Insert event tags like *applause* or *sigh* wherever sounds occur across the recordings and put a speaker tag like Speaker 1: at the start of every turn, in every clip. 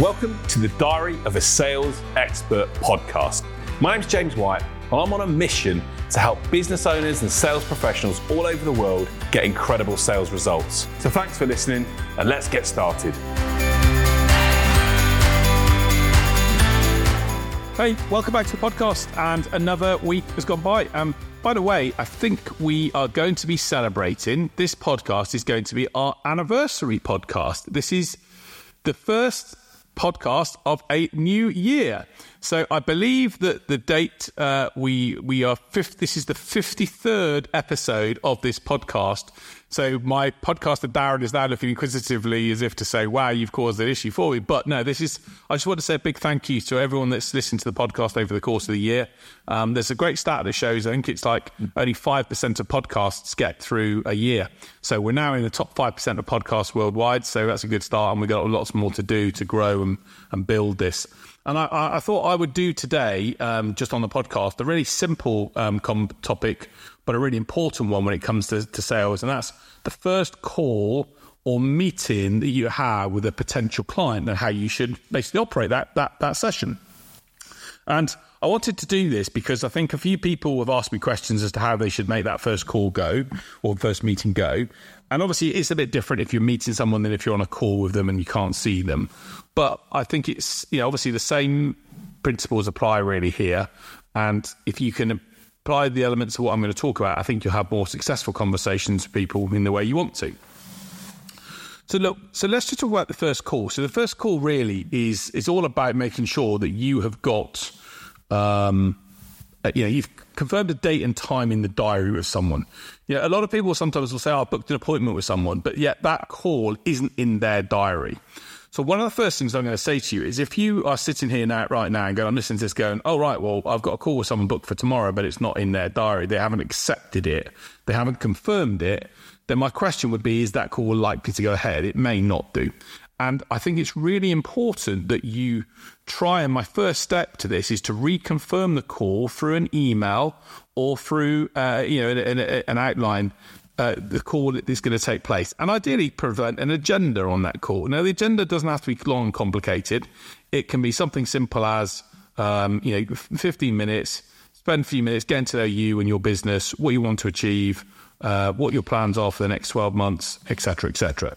Speaker 1: Welcome to the Diary of a Sales Expert podcast. My name's James White, and I'm on a mission to help business owners and sales professionals all over the world get incredible sales results. So thanks for listening, and let's get started.
Speaker 2: Hey, welcome back to the podcast. And another week has gone by. Um, by the way, I think we are going to be celebrating. This podcast is going to be our anniversary podcast. This is the first podcast of a new year. So I believe that the date uh, we we are fifth. This is the fifty third episode of this podcast. So my podcaster Darren is now looking inquisitively as if to say, "Wow, you've caused an issue for me." But no, this is. I just want to say a big thank you to everyone that's listened to the podcast over the course of the year. Um, there's a great stat that shows. I think it's like only five percent of podcasts get through a year. So we're now in the top five percent of podcasts worldwide. So that's a good start, and we've got lots more to do to grow and, and build this. And I, I, thought I would do today, um, just on the podcast, a really simple um, topic, but a really important one when it comes to, to sales. And that's the first call or meeting that you have with a potential client and how you should basically operate that, that, that session. And I wanted to do this because I think a few people have asked me questions as to how they should make that first call go or first meeting go. And obviously, it's a bit different if you're meeting someone than if you're on a call with them and you can't see them. But I think it's, you know, obviously the same principles apply really here. And if you can apply the elements of what I'm going to talk about, I think you'll have more successful conversations with people in the way you want to. So look, so let's just talk about the first call. So the first call really is is all about making sure that you have got, um, uh, you know, you've confirmed a date and time in the diary with someone. You know, a lot of people sometimes will say, oh, "I booked an appointment with someone," but yet that call isn't in their diary. So one of the first things I'm going to say to you is if you are sitting here now, right now, and going, I'm listening to this, going, oh right, well, I've got a call with someone booked for tomorrow, but it's not in their diary. They haven't accepted it. They haven't confirmed it. Then my question would be, is that call likely to go ahead? It may not do. And I think it's really important that you try. And my first step to this is to reconfirm the call through an email or through, uh, you know, an, an outline uh, the call that is going to take place, and ideally prevent an agenda on that call. Now, the agenda doesn't have to be long and complicated. It can be something simple as, um, you know, 15 minutes, spend a few minutes getting to know you and your business, what you want to achieve, uh, what your plans are for the next 12 months, etc., etc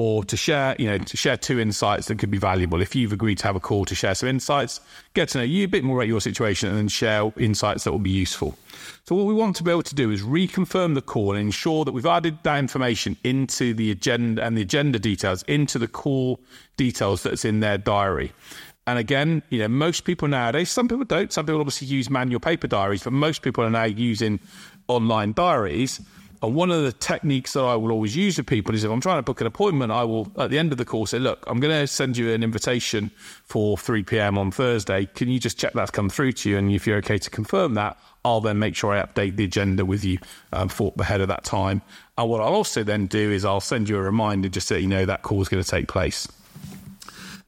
Speaker 2: or to share, you know, to share two insights that could be valuable. If you've agreed to have a call to share some insights, get to know you a bit more about your situation and then share insights that will be useful. So what we want to be able to do is reconfirm the call and ensure that we've added that information into the agenda and the agenda details into the call details that's in their diary. And again, you know, most people nowadays, some people don't, some people obviously use manual paper diaries, but most people are now using online diaries and one of the techniques that I will always use with people is if I'm trying to book an appointment, I will, at the end of the call, say, Look, I'm going to send you an invitation for 3 p.m. on Thursday. Can you just check that's come through to you? And if you're okay to confirm that, I'll then make sure I update the agenda with you um, for ahead of that time. And what I'll also then do is I'll send you a reminder just so you know that call is going to take place.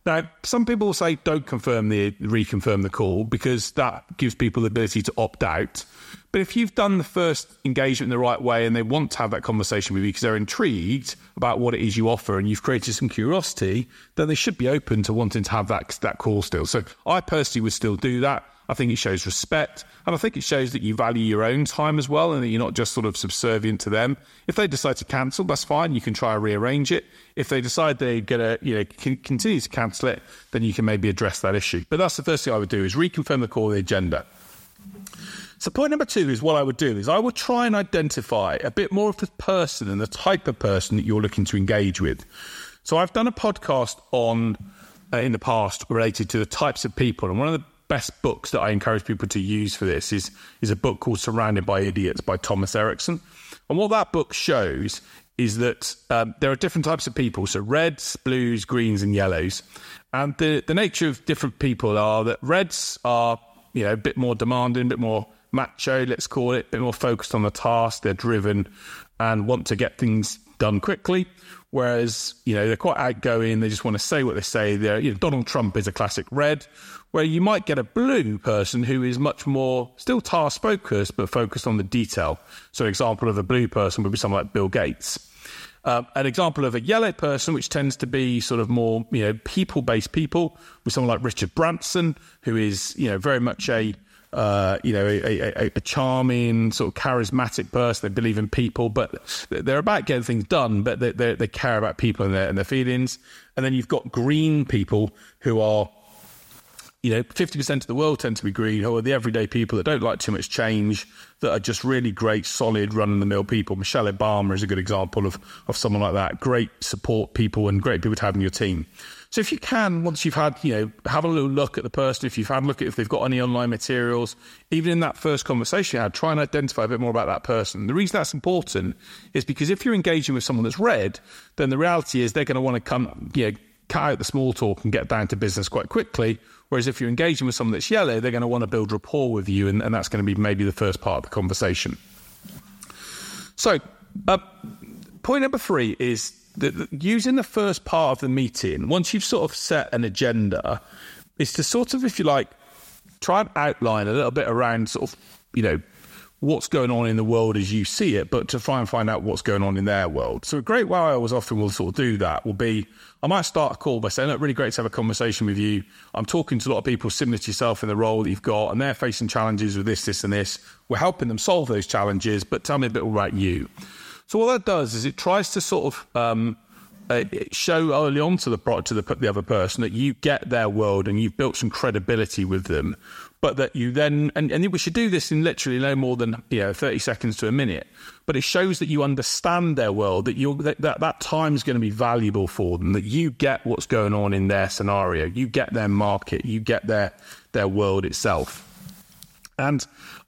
Speaker 2: Now, some people say don't confirm the reconfirm the call because that gives people the ability to opt out. But if you've done the first engagement in the right way and they want to have that conversation with you because they're intrigued about what it is you offer and you've created some curiosity, then they should be open to wanting to have that that call still. So I personally would still do that. I think it shows respect. And I think it shows that you value your own time as well and that you're not just sort of subservient to them. If they decide to cancel, that's fine. You can try and rearrange it. If they decide they're going to, you know, continue to cancel it, then you can maybe address that issue. But that's the first thing I would do is reconfirm the call, the agenda. So point number two is what I would do is I would try and identify a bit more of the person and the type of person that you're looking to engage with. So I've done a podcast on uh, in the past related to the types of people, and one of the best books that I encourage people to use for this is is a book called Surrounded by Idiots by Thomas Erikson. And what that book shows is that um, there are different types of people, so reds, blues, greens, and yellows. And the, the nature of different people are that reds are you know a bit more demanding, a bit more macho, let's call it, a bit more focused on the task. They're driven and want to get things done quickly. Whereas, you know, they're quite outgoing. They just want to say what they say. They're, you know, Donald Trump is a classic red, where you might get a blue person who is much more still task focused, but focused on the detail. So, an example of a blue person would be someone like Bill Gates. Uh, an example of a yellow person, which tends to be sort of more, you know, people-based people, with someone like Richard Branson, who is, you know, very much a uh, you know, a, a, a, charming, sort of charismatic person. They believe in people, but they're about getting things done, but they, they, they care about people and their, and their feelings. And then you've got green people who are you know, 50% of the world tend to be green, who are the everyday people that don't like too much change, that are just really great, solid, run of the mill people. Michelle Obama is a good example of, of someone like that. Great support people and great people to have in your team. So if you can, once you've had, you know, have a little look at the person, if you've had a look at if they've got any online materials, even in that first conversation you had, try and identify a bit more about that person. The reason that's important is because if you're engaging with someone that's red, then the reality is they're going to want to come, you know, cut out the small talk and get down to business quite quickly. Whereas if you're engaging with someone that's yellow, they're going to want to build rapport with you, and, and that's going to be maybe the first part of the conversation. So, uh, point number three is that using the first part of the meeting, once you've sort of set an agenda, is to sort of, if you like, try and outline a little bit around sort of, you know, what's going on in the world as you see it, but to try and find out what's going on in their world. So a great way I always often will sort of do that will be I might start a call by saying, look, really great to have a conversation with you. I'm talking to a lot of people similar to yourself in the role that you've got, and they're facing challenges with this, this, and this. We're helping them solve those challenges, but tell me a bit about you. So what that does is it tries to sort of um, uh, show early on to the to the, the other person that you get their world and you've built some credibility with them, but that you then and, and we should do this in literally no more than you know 30 seconds to a minute but it shows that you understand their world that you that, that that time is going to be valuable for them that you get what's going on in their scenario you get their market you get their their world itself. And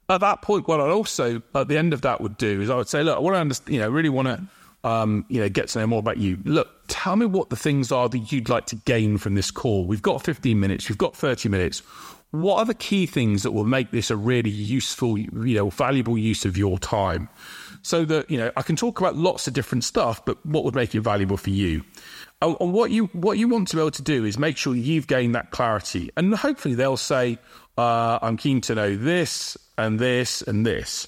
Speaker 2: at that point what i'd also at the end of that would do is i would say look i want to understand you know really want to um, you know, get to know more about you. Look, tell me what the things are that you'd like to gain from this call. We've got 15 minutes, we've got 30 minutes what are the key things that will make this a really useful, you know, valuable use of your time? So that, you know, I can talk about lots of different stuff, but what would make it valuable for you? And what you what you want to be able to do is make sure you've gained that clarity, and hopefully they'll say, uh, "I'm keen to know this and this and this."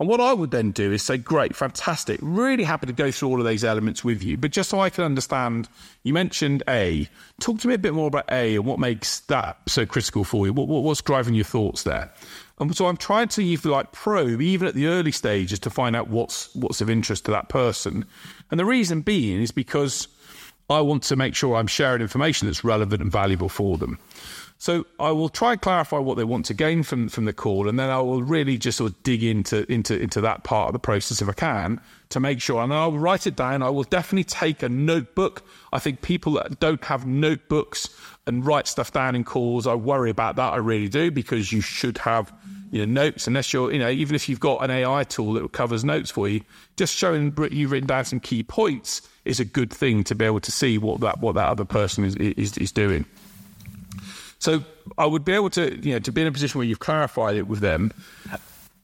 Speaker 2: And what I would then do is say, great, fantastic, really happy to go through all of these elements with you. But just so I can understand, you mentioned A. Talk to me a bit more about A and what makes that so critical for you. What, what, what's driving your thoughts there? And so I'm trying to, if you like, probe even at the early stages to find out what's what's of interest to that person. And the reason being is because I want to make sure I'm sharing information that's relevant and valuable for them. So I will try and clarify what they want to gain from from the call, and then I will really just sort of dig into into into that part of the process if I can to make sure. And I'll write it down. I will definitely take a notebook. I think people that don't have notebooks and write stuff down in calls, I worry about that. I really do because you should have you know notes unless you're you know even if you've got an AI tool that covers notes for you, just showing you've written down some key points is a good thing to be able to see what that what that other person is is, is doing. So I would be able to, you know, to be in a position where you've clarified it with them.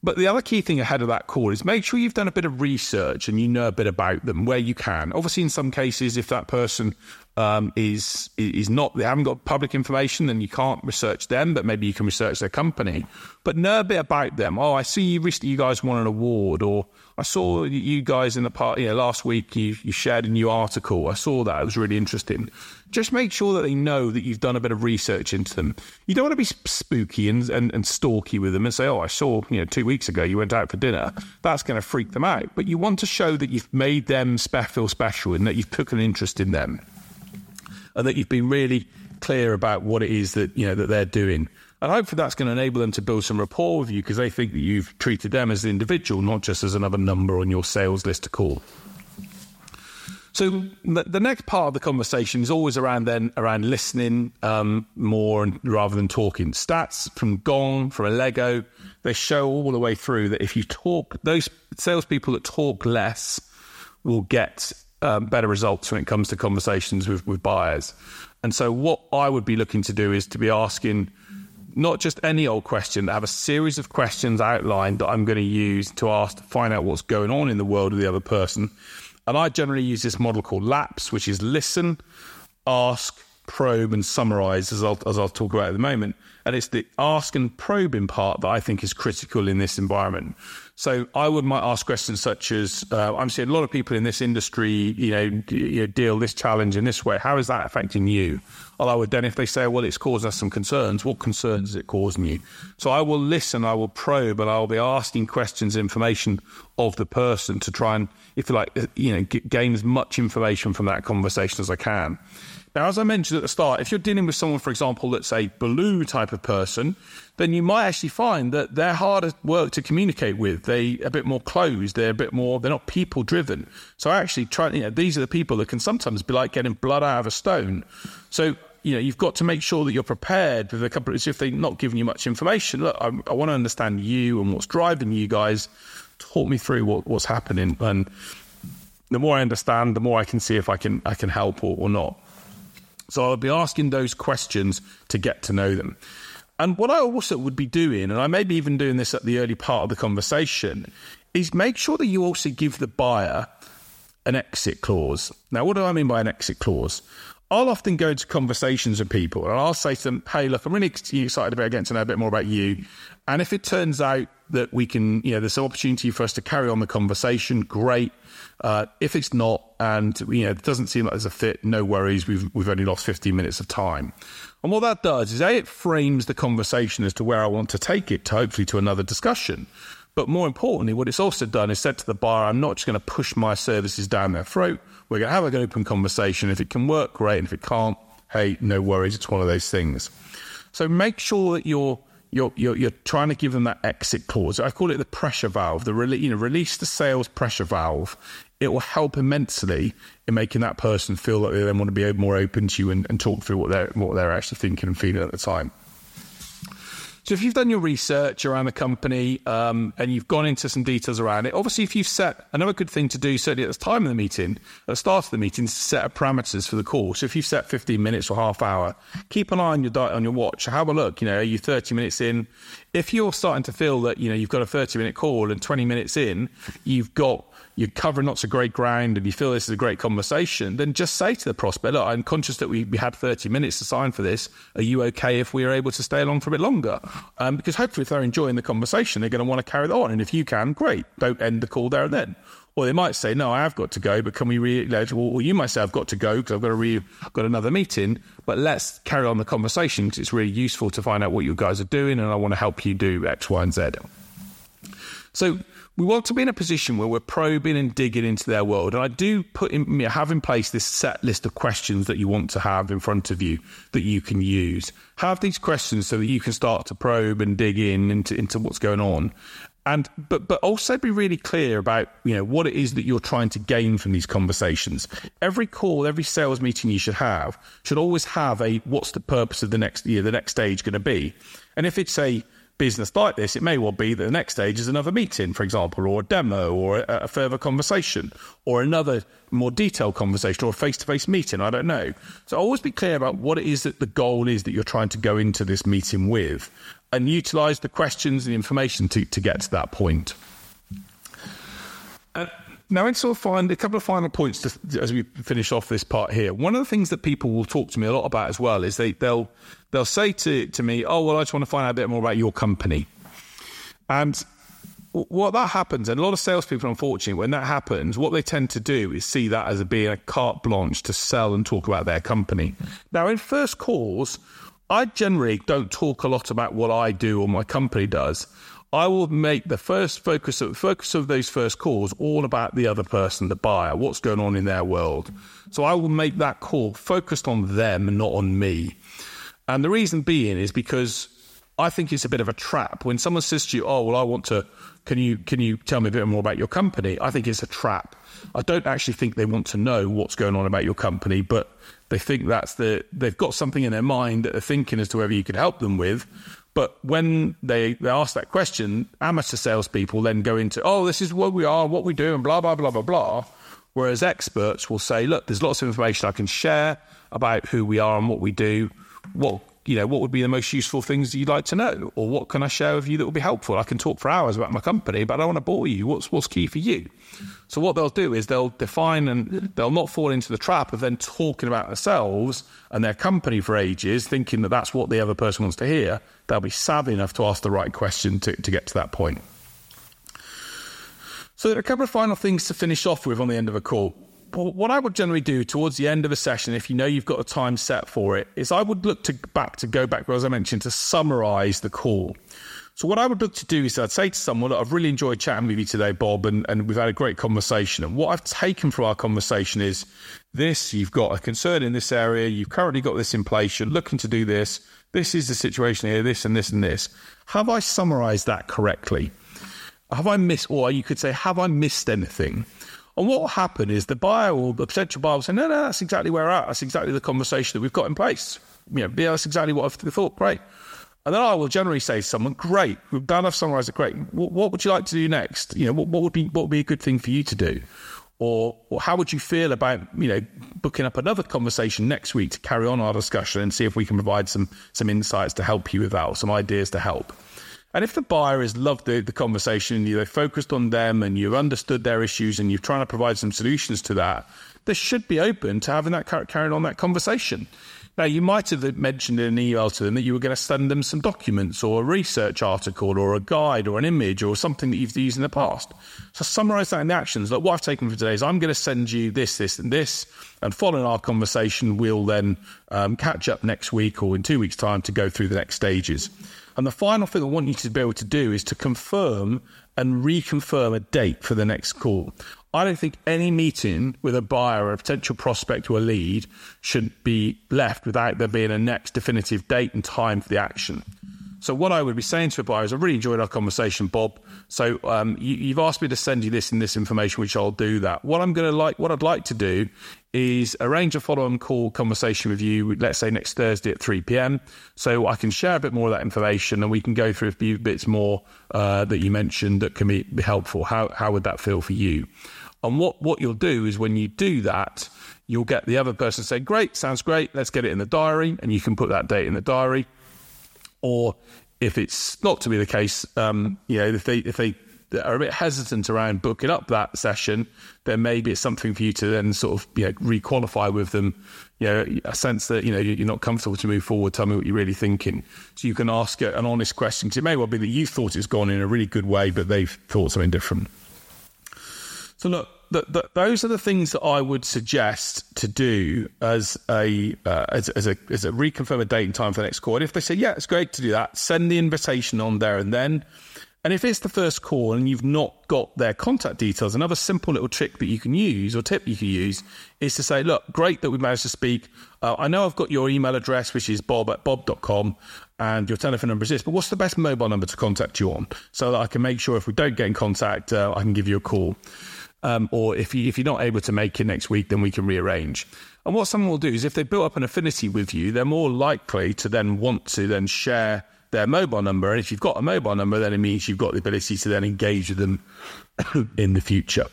Speaker 2: But the other key thing ahead of that call is make sure you've done a bit of research and you know a bit about them where you can. Obviously, in some cases, if that person um, is is not they haven't got public information, then you can't research them, but maybe you can research their company. But know a bit about them. Oh, I see you recently you guys won an award, or I saw you guys in the part, you know, last week you, you shared a new article. I saw that; it was really interesting. Just make sure that they know that you've done a bit of research into them. You don't want to be spooky and, and, and stalky with them and say, "Oh, I saw you know two weeks ago you went out for dinner." That's going to freak them out. But you want to show that you've made them feel special and that you've took an interest in them and that you've been really clear about what it is that you know that they're doing. And hopefully that's going to enable them to build some rapport with you because they think that you've treated them as an individual, not just as another number on your sales list to call. So the next part of the conversation is always around then around listening um, more and rather than talking. Stats from Gong, from Lego, they show all the way through that if you talk, those salespeople that talk less will get um, better results when it comes to conversations with, with buyers. And so, what I would be looking to do is to be asking not just any old question, but have a series of questions outlined that I'm going to use to ask to find out what's going on in the world of the other person. And I generally use this model called LAPS, which is listen, ask, probe, and summarize, as I'll, as I'll talk about at the moment. And it's the ask and probing part that I think is critical in this environment. So I would might ask questions such as, uh, I'm seeing a lot of people in this industry, you know, you know, deal this challenge in this way. How is that affecting you? Or I would then, if they say, well, it's causing us some concerns, what concerns is it causing you? So I will listen, I will probe, and I will be asking questions, information of the person to try and, if you like, uh, you know, gain as much information from that conversation as I can. Now, as I mentioned at the start, if you're dealing with someone, for example, that's a blue type of person, then you might actually find that they're harder work to communicate with. They a bit more closed. They're a bit more. They're not people driven. So I actually try. You know, these are the people that can sometimes be like getting blood out of a stone. So you know, you've got to make sure that you're prepared with a couple. Of, if they're not giving you much information, look, I, I want to understand you and what's driving you guys. Talk me through what, what's happening, and the more I understand, the more I can see if I can I can help or, or not. So I'll be asking those questions to get to know them. And what I also would be doing, and I may be even doing this at the early part of the conversation, is make sure that you also give the buyer an exit clause. Now, what do I mean by an exit clause? I'll often go into conversations with people and I'll say to them, Hey, look, I'm really excited about getting to know a bit more about you. And if it turns out that we can, you know, there's an opportunity for us to carry on the conversation, great. Uh, if it's not, and you know, it doesn't seem like there's a fit, no worries. We've we've only lost 15 minutes of time. And what that does is, a, it frames the conversation as to where I want to take it, to hopefully to another discussion. But more importantly, what it's also done is said to the buyer, I'm not just going to push my services down their throat. We're going to have an open conversation. If it can work, great. And if it can't, hey, no worries. It's one of those things. So make sure that you're you're, you're, you're, trying to give them that exit clause. I call it the pressure valve. The re- you know, release the sales pressure valve it will help immensely in making that person feel that they then want to be more open to you and, and talk through what they're what they're actually thinking and feeling at the time. So if you've done your research around the company um, and you've gone into some details around it, obviously if you've set another good thing to do, certainly at the time of the meeting, at the start of the meeting, is to set up parameters for the call. So if you've set 15 minutes or half hour, keep an eye on your diet on your watch. Have a look. You know, are you 30 minutes in? If you're starting to feel that you know you've got a 30 minute call and 20 minutes in, you've got you're covering lots of great ground and you feel this is a great conversation, then just say to the prospect, look, I'm conscious that we, we had 30 minutes to sign for this. Are you okay if we are able to stay along for a bit longer? Um, because hopefully if they're enjoying the conversation, they're going to want to carry that on. And if you can, great. Don't end the call there and then. Or they might say, no, I have got to go, but can we re- or you might say, I've got to go because I've got to re- I've got another meeting, but let's carry on the conversation because it's really useful to find out what you guys are doing and I want to help you do X, Y, and Z. So we want to be in a position where we're probing and digging into their world. And I do put in, have in place this set list of questions that you want to have in front of you that you can use. Have these questions so that you can start to probe and dig in into, into what's going on. And but but also be really clear about you know what it is that you're trying to gain from these conversations. Every call, every sales meeting you should have should always have a what's the purpose of the next year, the next stage going to be. And if it's a business like this, it may well be that the next stage is another meeting, for example, or a demo, or a, a further conversation, or another more detailed conversation, or a face to face meeting. I don't know. So always be clear about what it is that the goal is that you're trying to go into this meeting with, and utilize the questions and information to, to get to that point. Uh, now, I sort of find a couple of final points to, as we finish off this part here. One of the things that people will talk to me a lot about as well is they, they'll they'll say to, to me, "Oh, well, I just want to find out a bit more about your company," and what that happens, and a lot of salespeople, unfortunately, when that happens, what they tend to do is see that as being a carte blanche to sell and talk about their company. Now, in first calls, I generally don't talk a lot about what I do or my company does. I will make the first focus of focus of those first calls all about the other person, the buyer, what's going on in their world. So I will make that call focused on them not on me. And the reason being is because I think it's a bit of a trap when someone says to you, "Oh, well, I want to. Can you can you tell me a bit more about your company?" I think it's a trap. I don't actually think they want to know what's going on about your company, but they think that's the they've got something in their mind that they're thinking as to whether you could help them with. But when they, they ask that question, amateur salespeople then go into, oh, this is what we are, what we do, and blah, blah, blah, blah, blah. Whereas experts will say, look, there's lots of information I can share about who we are and what we do. What you know, what would be the most useful things you'd like to know, or what can I share with you that will be helpful? I can talk for hours about my company, but I don't want to bore you. What's what's key for you? So what they'll do is they'll define and they'll not fall into the trap of then talking about themselves and their company for ages, thinking that that's what the other person wants to hear. They'll be savvy enough to ask the right question to, to get to that point. So there are a couple of final things to finish off with on the end of a call what I would generally do towards the end of a session, if you know you've got a time set for it, is I would look to back to go back, as I mentioned, to summarize the call. So what I would look to do is I'd say to someone, I've really enjoyed chatting with you today, Bob, and, and we've had a great conversation. And what I've taken from our conversation is this, you've got a concern in this area, you've currently got this in place, you're looking to do this, this is the situation here, this and this and this. Have I summarized that correctly? Have I missed, or you could say, have I missed anything? And what will happen is the buyer or the potential buyer will say, no, no, that's exactly where we're at. That's exactly the conversation that we've got in place. You know, yeah, that's exactly what I've thought. Great. And then I will generally say to someone, great, we've done, I've great. What, what, would you like to do next? You know, what, what, would be what would be a good thing for you to do? Or, or how would you feel about, you know, booking up another conversation next week to carry on our discussion and see if we can provide some some insights to help you with that or some ideas to help? And if the buyer has loved the, the conversation, you have focused on them and you've understood their issues and you're trying to provide some solutions to that, they should be open to having that carrying on that conversation. Now, you might have mentioned in an email to them that you were going to send them some documents or a research article or a guide or an image or something that you've used in the past. So summarize that in the actions. Like what I've taken for today is I'm going to send you this, this, and this. And following our conversation, we'll then um, catch up next week or in two weeks' time to go through the next stages. And the final thing I want you to be able to do is to confirm and reconfirm a date for the next call. I don't think any meeting with a buyer or a potential prospect or a lead should be left without there being a next definitive date and time for the action. So what I would be saying to a buyer is, I really enjoyed our conversation, Bob. So um, you, have asked me to send you this and this information, which I'll do that. What I'm going to like, what I'd like to do is arrange a follow-on call conversation with you, let's say next Thursday at 3 p.m. So I can share a bit more of that information and we can go through a few bits more uh, that you mentioned that can be, be helpful. How, how would that feel for you? And what, what you'll do is when you do that, you'll get the other person say, Great, sounds great, let's get it in the diary. And you can put that date in the diary. Or if it's not to be the case, um, you know, if they, if they are a bit hesitant around booking up that session, then maybe it's something for you to then sort of you know, requalify with them. You know, a sense that you know you're not comfortable to move forward. Tell me what you're really thinking. So you can ask an honest question. Because it may well be that you thought it's gone in a really good way, but they've thought something different. So look, those are the things that I would suggest to do as a uh, as, as, a as a reconfirm a date and time for the next call. And if they say yeah, it's great to do that, send the invitation on there and then. And if it's the first call and you've not got their contact details, another simple little trick that you can use or tip you can use is to say, look, great that we managed to speak. Uh, I know I've got your email address, which is bob at bob.com, and your telephone number is this, but what's the best mobile number to contact you on so that I can make sure if we don't get in contact, uh, I can give you a call. Um, or if, you, if you're not able to make it next week, then we can rearrange. And what someone will do is if they build up an affinity with you, they're more likely to then want to then share – their mobile number. And if you've got a mobile number, then it means you've got the ability to then engage with them *coughs* in the future.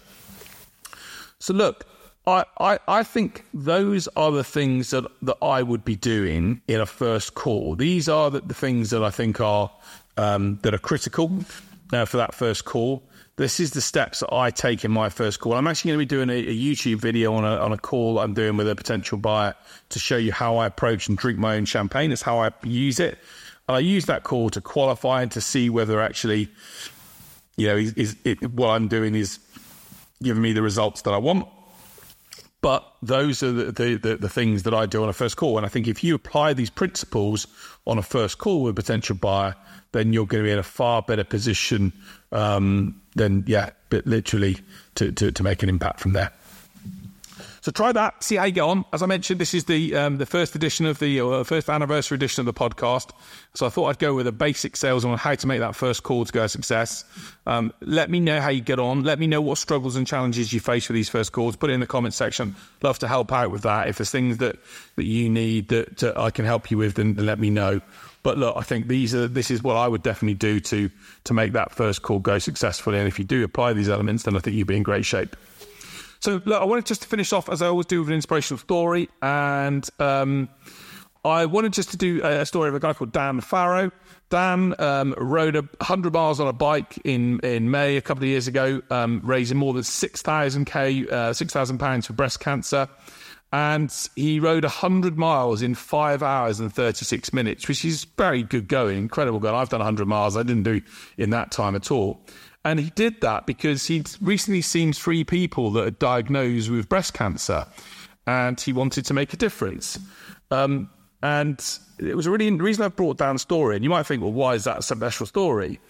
Speaker 2: So, look, I, I, I think those are the things that, that I would be doing in a first call. These are the, the things that I think are um, that are critical uh, for that first call. This is the steps that I take in my first call. I'm actually going to be doing a, a YouTube video on a, on a call I'm doing with a potential buyer to show you how I approach and drink my own champagne. It's how I use it. And I use that call to qualify and to see whether actually, you know, is, is it, what I'm doing is giving me the results that I want. But those are the, the, the, the, things that I do on a first call. And I think if you apply these principles on a first call with a potential buyer, then you're going to be in a far better position um, than, yeah, but literally to, to, to make an impact from there. So try that, see how you get on. As I mentioned, this is the um, the first edition of the uh, first anniversary edition of the podcast. So I thought I'd go with a basic sales on how to make that first call to go a success. Um, let me know how you get on. Let me know what struggles and challenges you face with these first calls. Put it in the comment section. Love to help out with that. If there's things that, that you need that, that I can help you with, then, then let me know. But look, I think these are this is what I would definitely do to to make that first call go successfully. And if you do apply these elements, then I think you'll be in great shape. So look, I wanted just to finish off as I always do with an inspirational story, and um, I wanted just to do a story of a guy called Dan Farrow. Dan um, rode a 100 miles on a bike in, in May a couple of years ago, um, raising more than 6,000 k, uh, 6,000 pounds for breast cancer. And he rode 100 miles in five hours and 36 minutes, which is very good going, incredible going. I've done 100 miles, I didn't do in that time at all. And he did that because he'd recently seen three people that are diagnosed with breast cancer and he wanted to make a difference. Um, and it was a really the reason I brought Dan's story. And you might think, well, why is that a special story?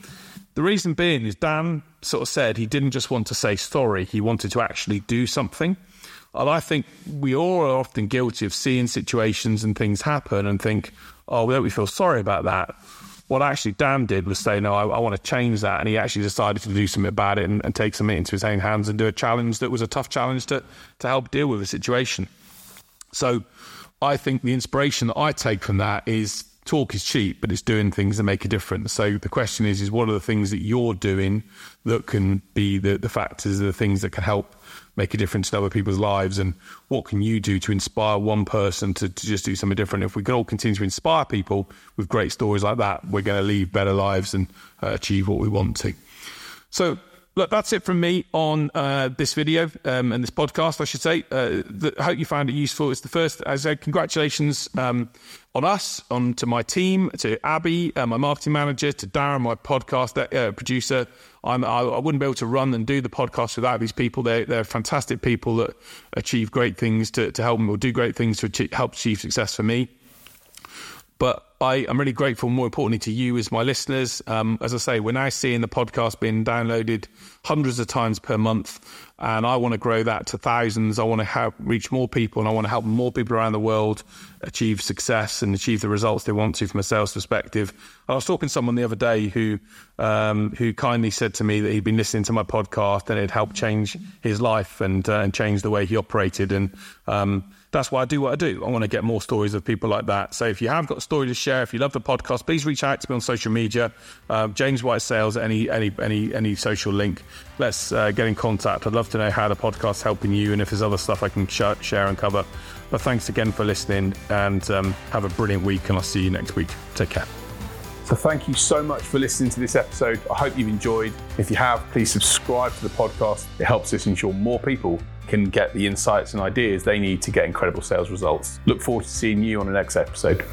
Speaker 2: The reason being is Dan sort of said he didn't just want to say sorry; he wanted to actually do something. And I think we all are often guilty of seeing situations and things happen and think, oh, don't we feel sorry about that? What actually Dan did was say, no, I, I want to change that. And he actually decided to do something about it and, and take something into his own hands and do a challenge that was a tough challenge to, to help deal with the situation. So I think the inspiration that I take from that is talk is cheap, but it's doing things that make a difference. So the question is, is what are the things that you're doing that can be the, the factors, the things that can help make a difference in other people's lives, and what can you do to inspire one person to, to just do something different? If we can all continue to inspire people with great stories like that, we're going to lead better lives and uh, achieve what we want to. So look, that's it from me on uh, this video um, and this podcast, I should say. Uh, the, I hope you found it useful. It's the first, as I said, congratulations um, on us, on to my team, to Abby, uh, my marketing manager, to Darren, my podcast uh, producer. I'm, I, I, wouldn't be able to run and do the podcast without these people. They're, they're fantastic people that achieve great things to, to help me or do great things to achieve, help achieve success for me. But I am really grateful, more importantly, to you as my listeners. Um, as I say, we're now seeing the podcast being downloaded hundreds of times per month, and I want to grow that to thousands. I want to help reach more people, and I want to help more people around the world achieve success and achieve the results they want to from a sales perspective. I was talking to someone the other day who um, who kindly said to me that he'd been listening to my podcast and it helped change his life and uh, and change the way he operated and. Um, that's why I do what I do. I want to get more stories of people like that. So if you have got a story to share, if you love the podcast, please reach out to me on social media. Um, James White Sales, any any any any social link. Let's uh, get in contact. I'd love to know how the podcast's helping you, and if there's other stuff I can sh- share and cover. But thanks again for listening, and um, have a brilliant week. And I'll see you next week. Take care.
Speaker 1: So, thank you so much for listening to this episode. I hope you've enjoyed. If you have, please subscribe to the podcast. It helps us ensure more people can get the insights and ideas they need to get incredible sales results. Look forward to seeing you on the next episode.